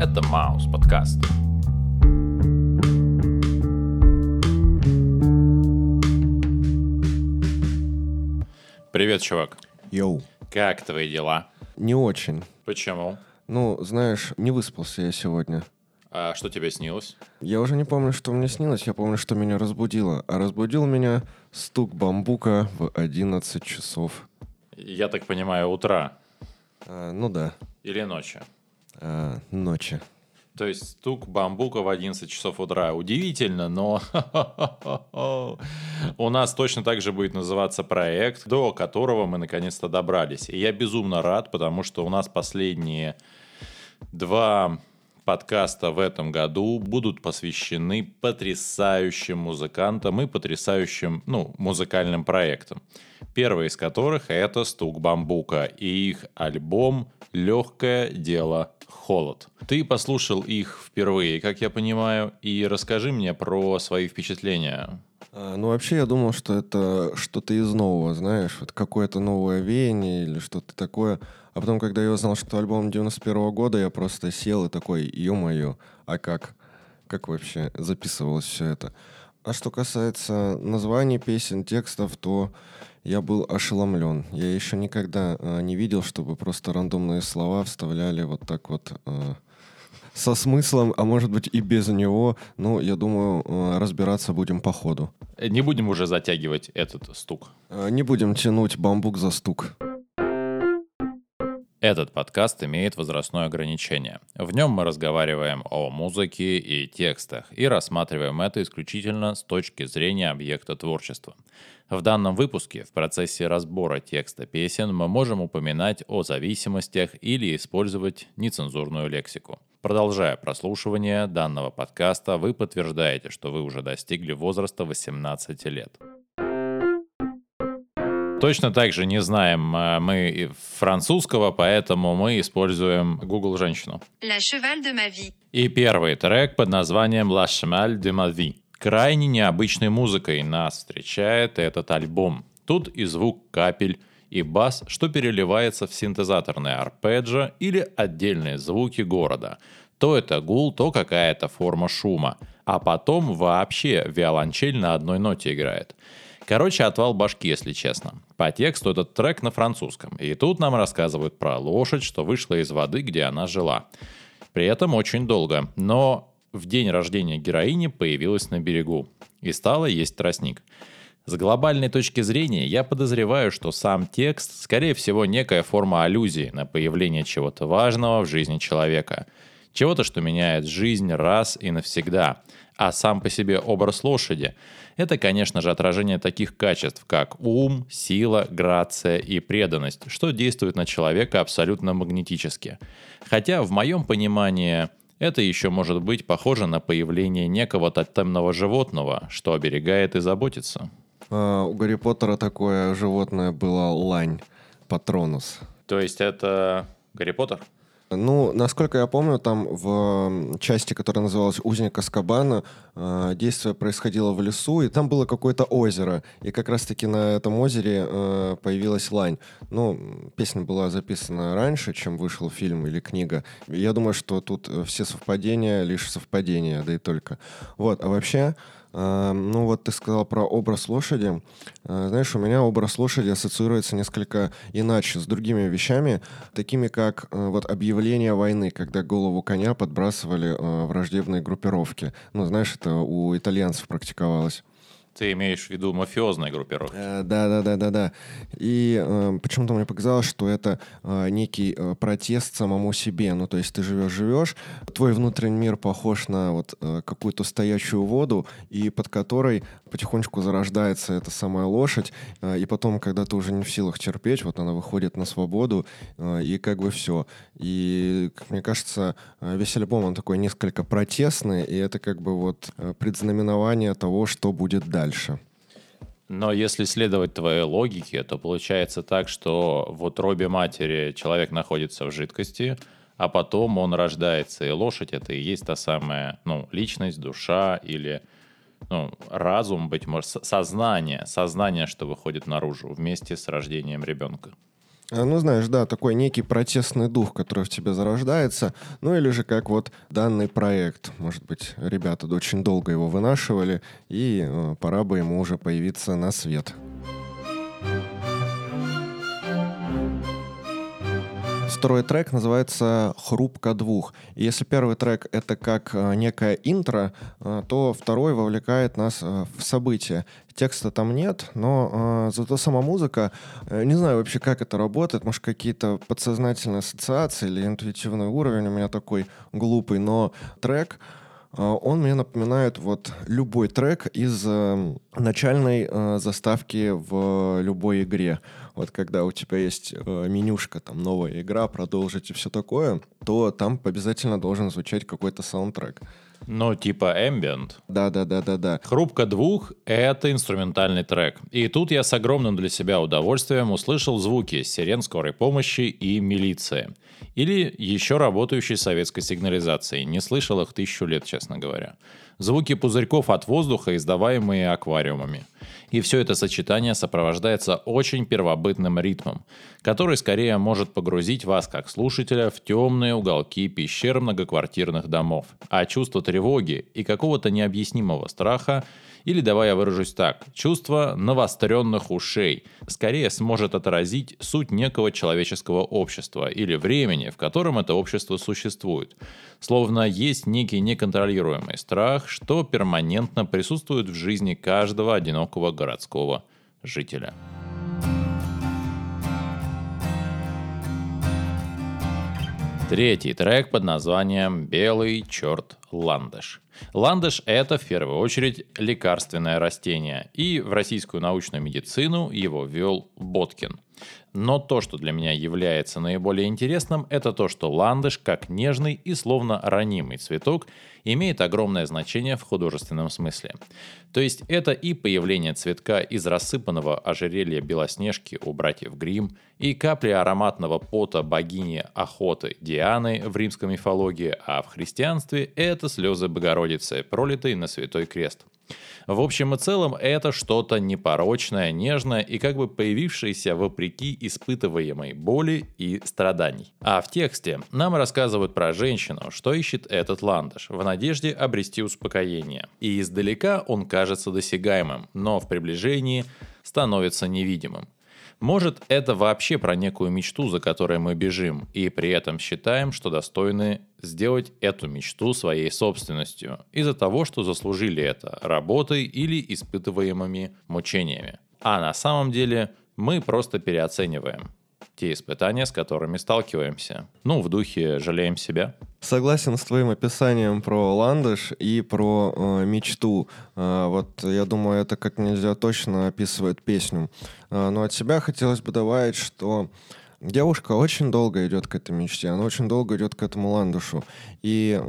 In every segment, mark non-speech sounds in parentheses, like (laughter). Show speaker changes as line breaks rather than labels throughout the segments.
Это Маус подкаст. Привет, чувак.
Йоу.
Как твои дела?
Не очень.
Почему?
Ну, знаешь, не выспался я сегодня.
А что тебе снилось?
Я уже не помню, что мне снилось, я помню, что меня разбудило. А разбудил меня стук бамбука в 11 часов.
Я так понимаю, утра
А, ну да,
или ночи.
А, ночи.
То есть стук бамбука в 11 часов утра. Удивительно, но (laughs) у нас точно так же будет называться проект, до которого мы наконец-то добрались. И я безумно рад, потому что у нас последние два подкаста в этом году будут посвящены потрясающим музыкантам и потрясающим, ну, музыкальным проектам. Первый из которых это «Стук бамбука» и их альбом «Легкое дело холод». Ты послушал их впервые, как я понимаю, и расскажи мне про свои впечатления.
А, ну, вообще, я думал, что это что-то из нового, знаешь, вот какое-то новое веяние или что-то такое. А потом, когда я узнал, что альбом 91 года, я просто сел и такой, ё-моё, а как? Как вообще записывалось все это? А что касается названий песен, текстов, то я был ошеломлен. Я еще никогда э, не видел, чтобы просто рандомные слова вставляли вот так вот э, со смыслом, а может быть и без него. Ну, я думаю, э, разбираться будем по ходу.
Не будем уже затягивать этот стук.
Э, не будем тянуть бамбук за стук.
Этот подкаст имеет возрастное ограничение. В нем мы разговариваем о музыке и текстах и рассматриваем это исключительно с точки зрения объекта творчества. В данном выпуске в процессе разбора текста песен мы можем упоминать о зависимостях или использовать нецензурную лексику. Продолжая прослушивание данного подкаста, вы подтверждаете, что вы уже достигли возраста 18 лет. Точно так же не знаем э, мы французского, поэтому мы используем Google женщину.
La cheval de ma vie.
И первый трек под названием La Chemal de ma vie. Крайне необычной музыкой нас встречает этот альбом. Тут и звук капель, и бас, что переливается в синтезаторные арпеджио или отдельные звуки города. То это гул, то какая-то форма шума. А потом вообще виолончель на одной ноте играет. Короче, отвал башки, если честно. По тексту этот трек на французском. И тут нам рассказывают про лошадь, что вышла из воды, где она жила. При этом очень долго. Но в день рождения героини появилась на берегу. И стала есть тростник. С глобальной точки зрения я подозреваю, что сам текст, скорее всего, некая форма аллюзии на появление чего-то важного в жизни человека. Чего-то, что меняет жизнь раз и навсегда. А сам по себе образ лошади – это, конечно же, отражение таких качеств, как ум, сила, грация и преданность, что действует на человека абсолютно магнетически. Хотя, в моем понимании, это еще может быть похоже на появление некого тотемного животного, что оберегает и заботится.
А, у Гарри Поттера такое животное было лань, патронус.
То есть это Гарри Поттер?
Ну, насколько я помню, там в части, которая называлась «Узник Аскабана», э, действие происходило в лесу, и там было какое-то озеро. И как раз-таки на этом озере э, появилась лань. Ну, песня была записана раньше, чем вышел фильм или книга. Я думаю, что тут э, все совпадения лишь совпадения, да и только. Вот, а вообще... э, Ну вот ты сказал про образ лошади. Э, Знаешь, у меня образ лошади ассоциируется несколько иначе, с другими вещами, такими как э, вот объявление войны, когда голову коня подбрасывали э, враждебные группировки. Ну, знаешь, это у итальянцев практиковалось.
Ты имеешь в виду мафиозные группировки?
Э, Да, да, да, да, да. И э, почему-то мне показалось, что это э, некий э, протест самому себе. Ну, то есть ты живешь, живешь, твой внутренний мир похож на вот э, какую-то стоячую воду, и под которой потихонечку зарождается эта самая лошадь, э, и потом, когда ты уже не в силах терпеть, вот она выходит на свободу, э, и как бы все. И, как мне кажется, э, весь альбом, он такой несколько протестный, и это как бы вот э, предзнаменование того, что будет дальше.
Но если следовать твоей логике, то получается так, что в утробе матери человек находится в жидкости, а потом он рождается, и лошадь это и есть та самая, ну, личность, душа или ну, разум, быть может, сознание, сознание, что выходит наружу вместе с рождением ребенка.
А, ну, знаешь, да, такой некий протестный дух, который в тебе зарождается. Ну, или же как вот данный проект. Может быть, ребята очень долго его вынашивали, и э, пора бы ему уже появиться на свет. Второй трек называется «Хрупко двух». И если первый трек — это как э, некое интро, э, то второй вовлекает нас э, в события. Текста там нет, но зато сама музыка, не знаю вообще, как это работает, может, какие-то подсознательные ассоциации или интуитивный уровень у меня такой глупый, но трек он мне напоминает вот любой трек из начальной заставки в любой игре. Вот когда у тебя есть э, менюшка, там новая игра, продолжить и все такое, то там обязательно должен звучать какой-то саундтрек.
Ну, типа ambient.
Да-да-да-да-да.
«Хрупко двух» — это инструментальный трек. И тут я с огромным для себя удовольствием услышал звуки сирен скорой помощи и милиции. Или еще работающей советской сигнализации. Не слышал их тысячу лет, честно говоря звуки пузырьков от воздуха, издаваемые аквариумами. И все это сочетание сопровождается очень первобытным ритмом, который скорее может погрузить вас, как слушателя, в темные уголки пещер многоквартирных домов. А чувство тревоги и какого-то необъяснимого страха или, давай я выражусь так, чувство навостренных ушей скорее сможет отразить суть некого человеческого общества или времени, в котором это общество существует. Словно есть некий неконтролируемый страх, что перманентно присутствует в жизни каждого одинокого городского жителя. Третий трек под названием «Белый черт ландыш». Ландыш – это в первую очередь лекарственное растение, и в российскую научную медицину его ввел Боткин – но то, что для меня является наиболее интересным, это то, что ландыш, как нежный и словно ранимый цветок, имеет огромное значение в художественном смысле. То есть это и появление цветка из рассыпанного ожерелья Белоснежки у братьев Грим, и капли ароматного пота богини охоты Дианы в римской мифологии, а в христианстве это слезы Богородицы, пролитые на Святой Крест – в общем и целом, это что-то непорочное, нежное и как бы появившееся вопреки испытываемой боли и страданий. А в тексте нам рассказывают про женщину, что ищет этот ландыш, в надежде обрести успокоение. И издалека он кажется досягаемым, но в приближении становится невидимым. Может, это вообще про некую мечту, за которой мы бежим, и при этом считаем, что достойны сделать эту мечту своей собственностью, из-за того, что заслужили это работой или испытываемыми мучениями. А на самом деле мы просто переоцениваем те испытания, с которыми сталкиваемся. Ну, в духе «жалеем себя».
Согласен с твоим описанием про ландыш и про э, мечту. Э, вот я думаю, это как нельзя точно описывает песню. Э, но от себя хотелось бы добавить, что девушка очень долго идет к этой мечте, она очень долго идет к этому ландышу. И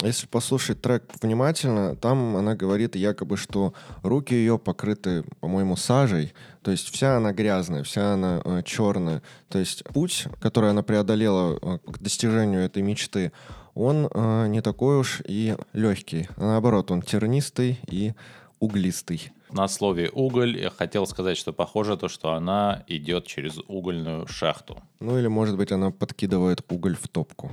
если послушать трек внимательно, там она говорит якобы, что руки ее покрыты, по-моему, сажей, то есть вся она грязная, вся она э, черная. То есть путь, который она преодолела э, к достижению этой мечты, он э, не такой уж и легкий. Наоборот, он тернистый и углистый.
На слове «уголь» я хотел сказать, что похоже то, что она идет через угольную шахту.
Ну или, может быть, она подкидывает уголь в топку.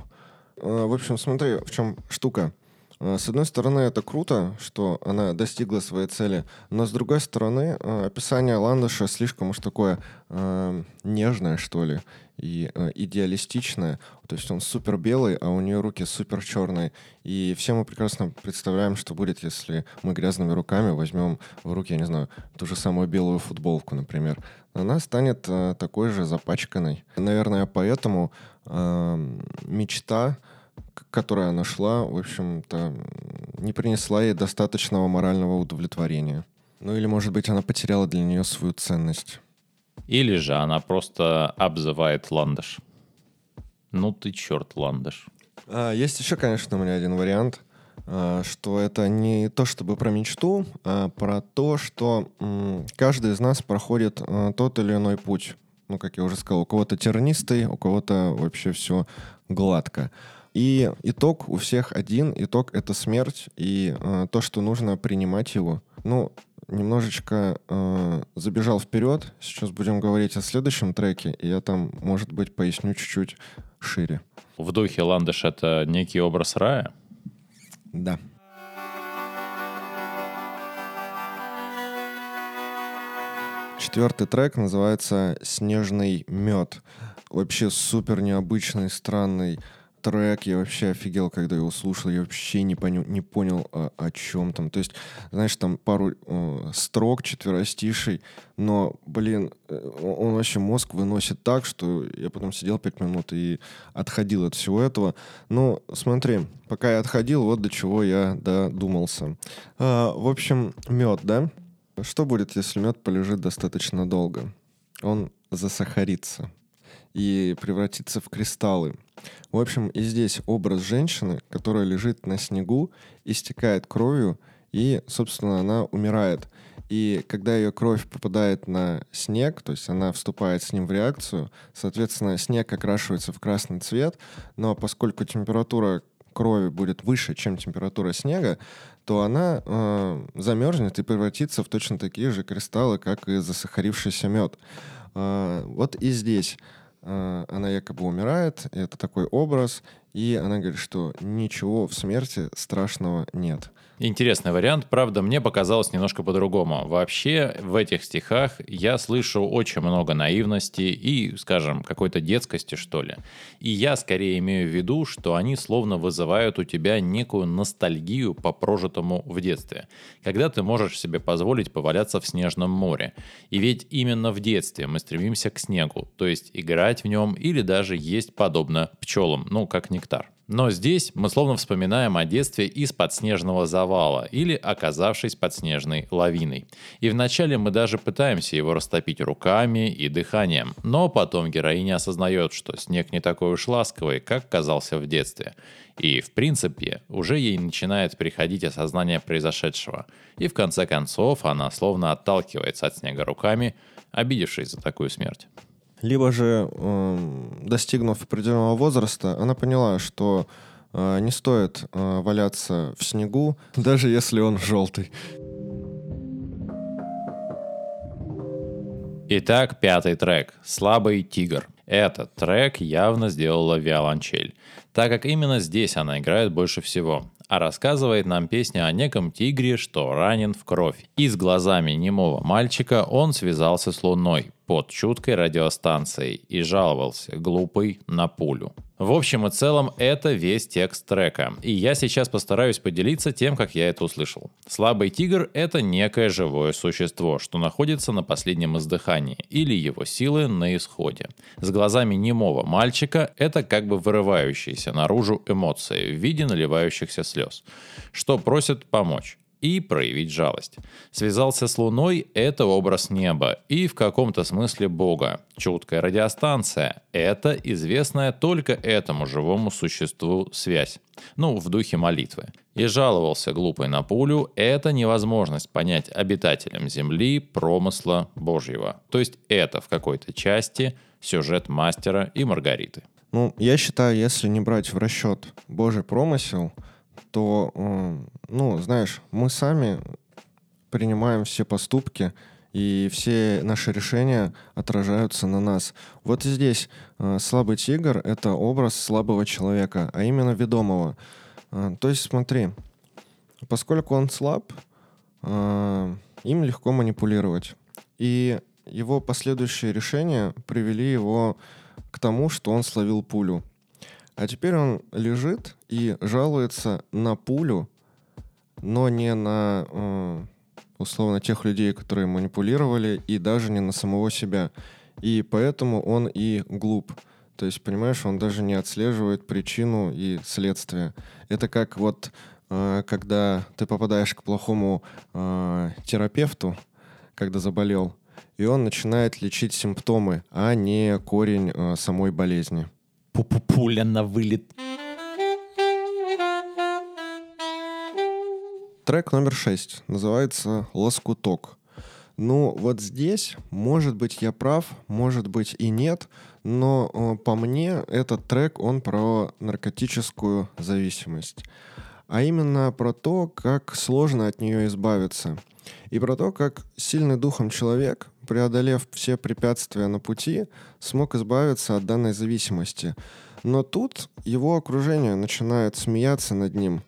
Э, в общем, смотри, в чем штука. Э, с одной стороны, это круто, что она достигла своей цели, но с другой стороны, э, описание Ландыша слишком уж такое э, нежное, что ли, и э, идеалистичное. То есть он супер белый, а у нее руки супер черные. И все мы прекрасно представляем, что будет, если мы грязными руками возьмем в руки, я не знаю, ту же самую белую футболку, например. Она станет э, такой же запачканной. Наверное, поэтому э, мечта, которая она шла, в общем-то, не принесла ей достаточного морального удовлетворения. Ну или, может быть, она потеряла для нее свою ценность.
Или же она просто обзывает ландыш. Ну ты черт, ландыш.
А, есть еще, конечно, у меня один вариант, а, что это не то чтобы про мечту, а про то, что м, каждый из нас проходит а, тот или иной путь. Ну, как я уже сказал, у кого-то тернистый, у кого-то вообще все гладко. И итог у всех один. Итог — это смерть и э, то, что нужно принимать его. Ну, немножечко э, забежал вперед. Сейчас будем говорить о следующем треке, и я там, может быть, поясню чуть-чуть шире.
В духе ландыш — это некий образ рая?
Да. Четвертый трек называется «Снежный мед». Вообще супер необычный, странный трек. Я вообще офигел, когда его слушал. Я вообще не, понял, не понял, о, о чем там. То есть, знаешь, там пару э, строк четверостишей, но, блин, э, он вообще мозг выносит так, что я потом сидел пять минут и отходил от всего этого. Ну, смотри, пока я отходил, вот до чего я додумался. А, в общем, мед, да? Что будет, если мед полежит достаточно долго? Он засахарится и превратится в кристаллы. В общем, и здесь образ женщины, которая лежит на снегу, истекает кровью, и, собственно, она умирает. И когда ее кровь попадает на снег, то есть она вступает с ним в реакцию, соответственно, снег окрашивается в красный цвет, но поскольку температура крови будет выше, чем температура снега, то она э, замерзнет и превратится в точно такие же кристаллы, как и засахарившийся мед. Э, вот и здесь она якобы умирает, это такой образ, и она говорит, что ничего в смерти страшного нет.
Интересный вариант, правда, мне показалось немножко по-другому. Вообще, в этих стихах я слышу очень много наивности и, скажем, какой-то детскости, что ли. И я скорее имею в виду, что они словно вызывают у тебя некую ностальгию по прожитому в детстве. Когда ты можешь себе позволить поваляться в снежном море. И ведь именно в детстве мы стремимся к снегу, то есть играть в нем или даже есть подобно пчелам, ну, как нектар. Но здесь мы словно вспоминаем о детстве из-под снежного завала или оказавшись под снежной лавиной. И вначале мы даже пытаемся его растопить руками и дыханием, но потом героиня осознает, что снег не такой уж ласковый, как казался в детстве. И, в принципе, уже ей начинает приходить осознание произошедшего. И в конце концов она словно отталкивается от снега руками, обидевшись за такую смерть
либо же, э, достигнув определенного возраста, она поняла, что э, не стоит э, валяться в снегу, (laughs) даже если он желтый.
Итак, пятый трек «Слабый тигр». Этот трек явно сделала виолончель, так как именно здесь она играет больше всего а рассказывает нам песня о неком тигре, что ранен в кровь. И с глазами немого мальчика он связался с луной под чуткой радиостанцией и жаловался, глупый, на пулю. В общем и целом, это весь текст трека. И я сейчас постараюсь поделиться тем, как я это услышал. Слабый тигр — это некое живое существо, что находится на последнем издыхании, или его силы на исходе. С глазами немого мальчика — это как бы вырывающиеся наружу эмоции в виде наливающихся слез, что просит помочь и проявить жалость. Связался с Луной – это образ неба и в каком-то смысле Бога. Чуткая радиостанция – это известная только этому живому существу связь. Ну, в духе молитвы. И жаловался глупый на пулю – это невозможность понять обитателям Земли промысла Божьего. То есть это в какой-то части сюжет мастера и Маргариты.
Ну, я считаю, если не брать в расчет Божий промысел – то, ну, знаешь, мы сами принимаем все поступки, и все наши решения отражаются на нас. Вот здесь э, слабый тигр — это образ слабого человека, а именно ведомого. Э, то есть смотри, поскольку он слаб, э, им легко манипулировать. И его последующие решения привели его к тому, что он словил пулю. А теперь он лежит и жалуется на пулю, но не на э, условно тех людей, которые манипулировали, и даже не на самого себя. И поэтому он и глуп. То есть, понимаешь, он даже не отслеживает причину и следствие. Это как вот э, когда ты попадаешь к плохому э, терапевту, когда заболел, и он начинает лечить симптомы, а не корень самой болезни.
Пуля на вылет.
Трек номер шесть называется «Лоскуток». Ну, вот здесь, может быть, я прав, может быть и нет, но э, по мне этот трек, он про наркотическую зависимость. а именно про то, как сложно от нее избавиться. И про то, как сильный духом человек, преодолев все препятствия на пути, смог избавиться от данной зависимости. Но тут его окружение начинает смеяться над ним,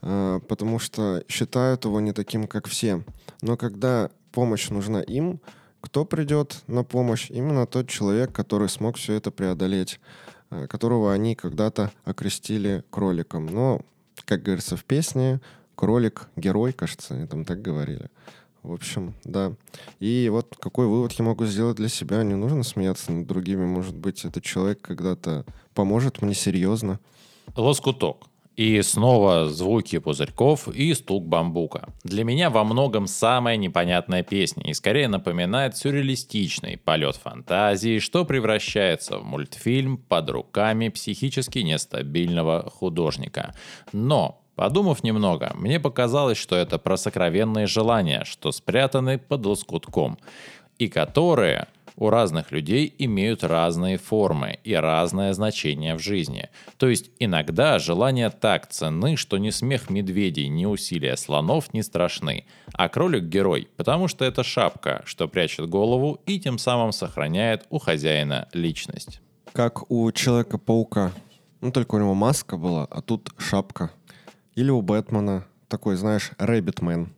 потому что считают его не таким, как все. Но когда помощь нужна им, кто придет на помощь? Именно тот человек, который смог все это преодолеть, э, которого они когда-то окрестили кроликом. Но, как говорится в песне, кролик — герой, кажется, они там так говорили. В общем, да. И вот какой вывод я могу сделать для себя? Не нужно смеяться над другими. Может быть, этот человек когда-то поможет мне серьезно.
Лоскуток. И снова звуки пузырьков и стук бамбука. Для меня во многом самая непонятная песня и скорее напоминает сюрреалистичный полет фантазии, что превращается в мультфильм под руками психически нестабильного художника. Но Подумав немного, мне показалось, что это про сокровенные желания, что спрятаны под лоскутком, и которые у разных людей имеют разные формы и разное значение в жизни. То есть иногда желания так ценны, что ни смех медведей, ни усилия слонов не страшны. А кролик герой, потому что это шапка, что прячет голову и тем самым сохраняет у хозяина личность.
Как у Человека-паука. Ну, только у него маска была, а тут шапка. Или у Бэтмена. Такой, знаешь, Рэббитмен.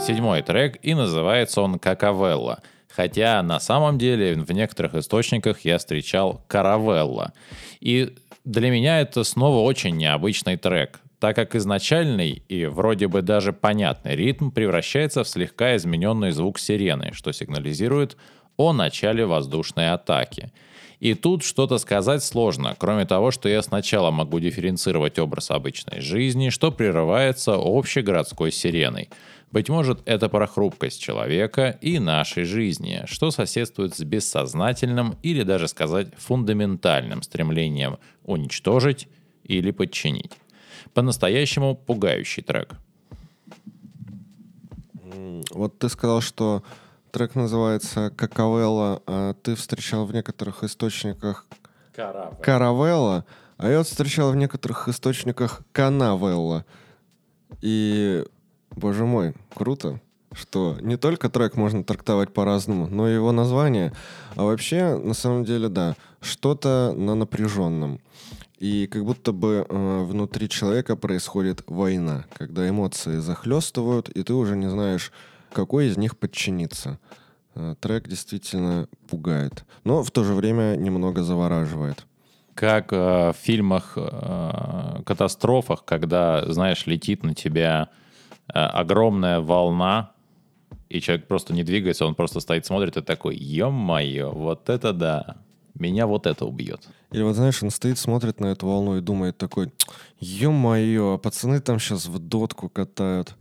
Седьмой трек, и называется он «Какавелла». Хотя на самом деле в некоторых источниках я встречал «Каравелла». И для меня это снова очень необычный трек, так как изначальный и вроде бы даже понятный ритм превращается в слегка измененный звук сирены, что сигнализирует о начале воздушной атаки. И тут что-то сказать сложно, кроме того, что я сначала могу дифференцировать образ обычной жизни, что прерывается общей городской сиреной – быть может, это про хрупкость человека и нашей жизни, что соседствует с бессознательным или даже сказать фундаментальным стремлением уничтожить или подчинить. По-настоящему пугающий трек.
Вот ты сказал, что трек называется «Какавелла», а ты встречал в некоторых источниках «Каравелла», а я вот встречал в некоторых источниках «Канавелла». И Боже мой, круто, что не только трек можно трактовать по-разному, но и его название. А вообще, на самом деле, да, что-то на напряженном. И как будто бы э, внутри человека происходит война, когда эмоции захлестывают, и ты уже не знаешь, какой из них подчиниться. Э, трек действительно пугает, но в то же время немного завораживает.
Как э, в фильмах э, катастрофах, когда, знаешь, летит на тебя огромная волна, и человек просто не двигается, он просто стоит, смотрит и такой, ё-моё, вот это да, меня вот это убьет.
Или вот знаешь, он стоит, смотрит на эту волну и думает такой, ё-моё, а пацаны там сейчас в дотку катают.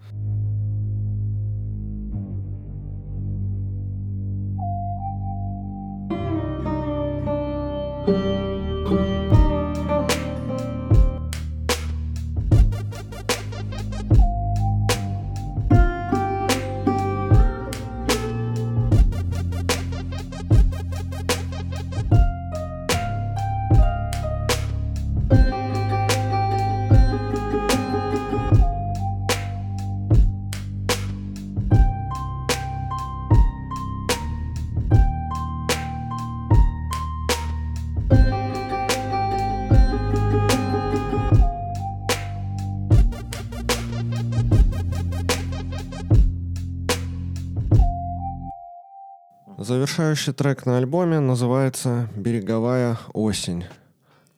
Завершающий трек на альбоме называется «Береговая осень».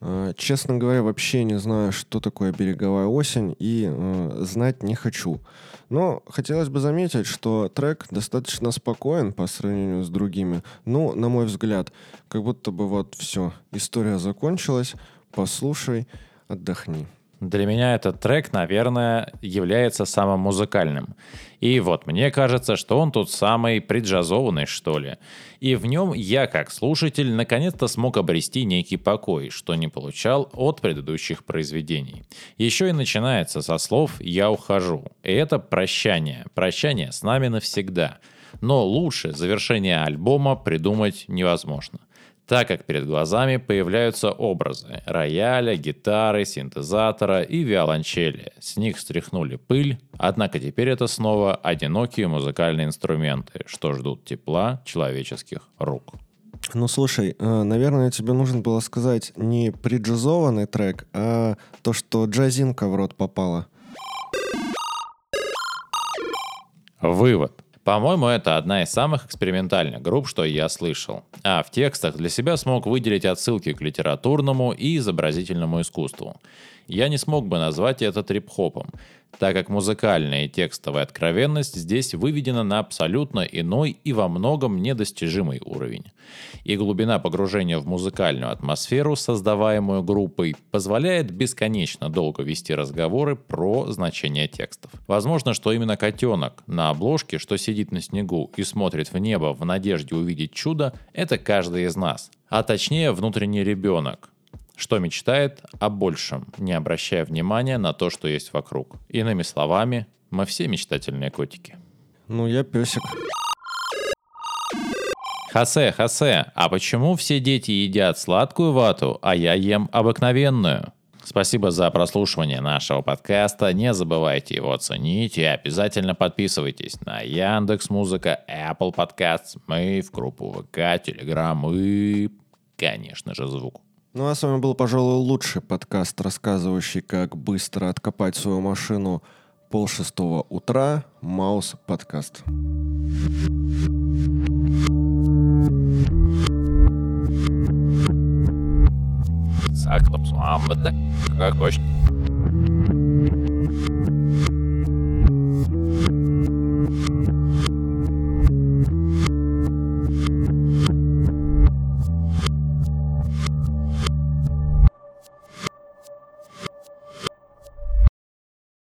Э, честно говоря, вообще не знаю, что такое береговая осень и э, знать не хочу. Но хотелось бы заметить, что трек достаточно спокоен по сравнению с другими. Ну, на мой взгляд, как будто бы вот все, история закончилась, послушай, отдохни.
Для меня этот трек, наверное, является самым музыкальным. И вот мне кажется, что он тут самый преджазованный, что ли. И в нем я, как слушатель, наконец-то смог обрести некий покой, что не получал от предыдущих произведений. Еще и начинается со слов «я ухожу». И это прощание. Прощание с нами навсегда. Но лучше завершение альбома придумать невозможно. Так как перед глазами появляются образы рояля, гитары, синтезатора и виолончели. С них стряхнули пыль, однако теперь это снова одинокие музыкальные инструменты, что ждут тепла человеческих рук.
Ну, слушай, э, наверное, тебе нужно было сказать не приджазованный трек, а то, что джазинка в рот попала.
Вывод. По-моему, это одна из самых экспериментальных групп, что я слышал. А в текстах для себя смог выделить отсылки к литературному и изобразительному искусству. Я не смог бы назвать это трип-хопом, так как музыкальная и текстовая откровенность здесь выведена на абсолютно иной и во многом недостижимый уровень. И глубина погружения в музыкальную атмосферу, создаваемую группой, позволяет бесконечно долго вести разговоры про значение текстов. Возможно, что именно котенок на обложке, что сидит на снегу и смотрит в небо в надежде увидеть чудо, это каждый из нас. А точнее внутренний ребенок, что мечтает о большем, не обращая внимания на то, что есть вокруг. Иными словами, мы все мечтательные котики.
Ну, я песик.
Хосе, Хосе, а почему все дети едят сладкую вату, а я ем обыкновенную? Спасибо за прослушивание нашего подкаста. Не забывайте его оценить и обязательно подписывайтесь на Яндекс Музыка, Apple Podcasts, мы в группу ВК, Telegram и, конечно же, звук.
Ну а с вами был, пожалуй, лучший подкаст, рассказывающий, как быстро откопать свою машину полшестого утра. Маус подкаст.
Kā košķi.